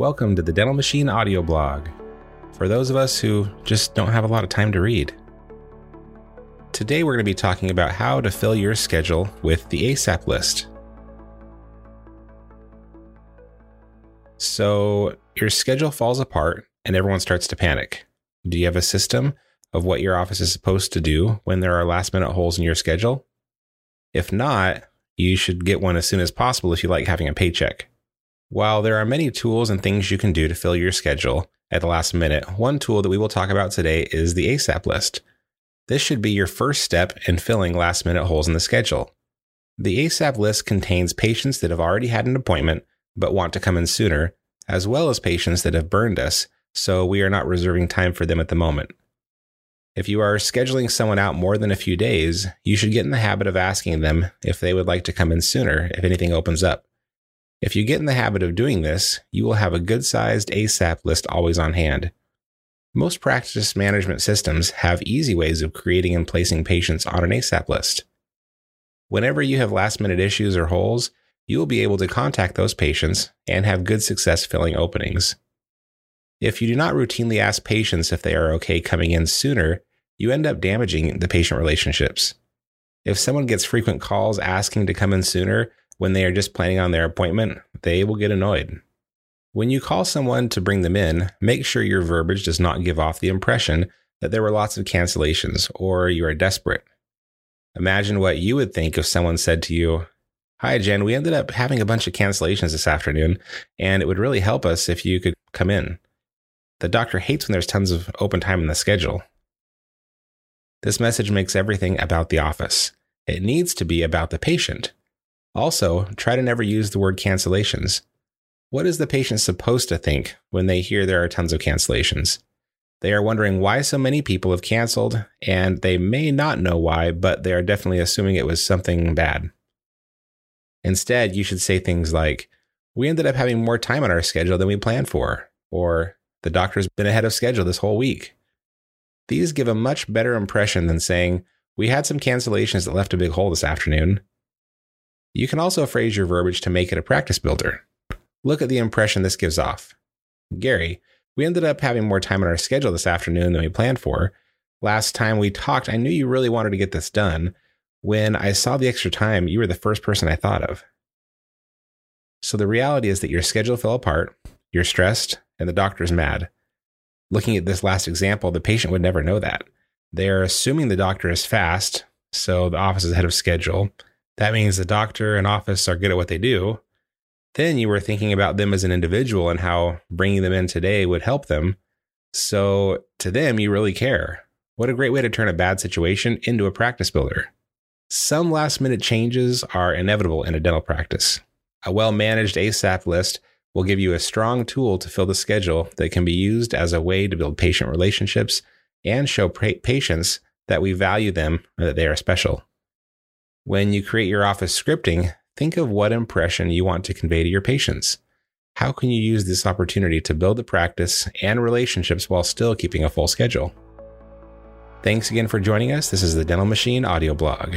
Welcome to the Dental Machine audio blog. For those of us who just don't have a lot of time to read. Today we're going to be talking about how to fill your schedule with the ASAP list. So, your schedule falls apart and everyone starts to panic. Do you have a system of what your office is supposed to do when there are last minute holes in your schedule? If not, you should get one as soon as possible if you like having a paycheck. While there are many tools and things you can do to fill your schedule at the last minute, one tool that we will talk about today is the ASAP list. This should be your first step in filling last minute holes in the schedule. The ASAP list contains patients that have already had an appointment but want to come in sooner, as well as patients that have burned us, so we are not reserving time for them at the moment. If you are scheduling someone out more than a few days, you should get in the habit of asking them if they would like to come in sooner if anything opens up. If you get in the habit of doing this, you will have a good sized ASAP list always on hand. Most practice management systems have easy ways of creating and placing patients on an ASAP list. Whenever you have last minute issues or holes, you will be able to contact those patients and have good success filling openings. If you do not routinely ask patients if they are okay coming in sooner, you end up damaging the patient relationships. If someone gets frequent calls asking to come in sooner, when they are just planning on their appointment, they will get annoyed. When you call someone to bring them in, make sure your verbiage does not give off the impression that there were lots of cancellations or you are desperate. Imagine what you would think if someone said to you, Hi, Jen, we ended up having a bunch of cancellations this afternoon, and it would really help us if you could come in. The doctor hates when there's tons of open time in the schedule. This message makes everything about the office. It needs to be about the patient. Also, try to never use the word cancellations. What is the patient supposed to think when they hear there are tons of cancellations? They are wondering why so many people have canceled, and they may not know why, but they are definitely assuming it was something bad. Instead, you should say things like, We ended up having more time on our schedule than we planned for, or The doctor's been ahead of schedule this whole week. These give a much better impression than saying, We had some cancellations that left a big hole this afternoon. You can also phrase your verbiage to make it a practice builder. Look at the impression this gives off. Gary, we ended up having more time on our schedule this afternoon than we planned for. Last time we talked, I knew you really wanted to get this done. When I saw the extra time, you were the first person I thought of. So the reality is that your schedule fell apart, you're stressed, and the doctor's mad. Looking at this last example, the patient would never know that. They are assuming the doctor is fast, so the office is ahead of schedule, that means the doctor and office are good at what they do. Then you were thinking about them as an individual and how bringing them in today would help them. So to them, you really care. What a great way to turn a bad situation into a practice builder. Some last minute changes are inevitable in a dental practice. A well managed ASAP list will give you a strong tool to fill the schedule that can be used as a way to build patient relationships and show patients that we value them and that they are special. When you create your office scripting, think of what impression you want to convey to your patients. How can you use this opportunity to build the practice and relationships while still keeping a full schedule? Thanks again for joining us. This is the Dental Machine audio blog.